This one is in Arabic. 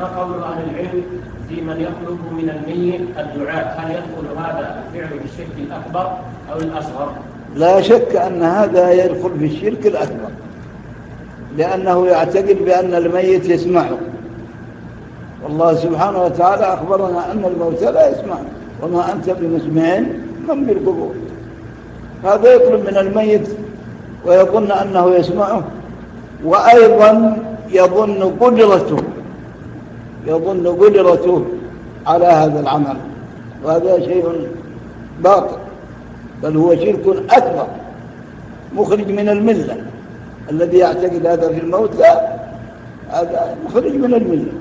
ما قول أهل العلم في من يطلب من الميت الدعاء؟ هل يدخل هذا الفعل في الشرك الأكبر أو الأصغر؟ لا شك أن هذا يدخل في الشرك الأكبر لأنه يعتقد بأن الميت يسمعه. والله سبحانه وتعالى أخبرنا أن الموتى لا يسمع. وما أنت بمسمع من بالقبور. هذا يطلب من الميت ويظن أنه يسمعه وأيضا يظن قدرته. يظن قدرته على هذا العمل. وهذا شيء باطل بل هو شرك أكبر مخرج من الملة. الذي يعتقد هذا في الموت لا هذا مخرج من الملة.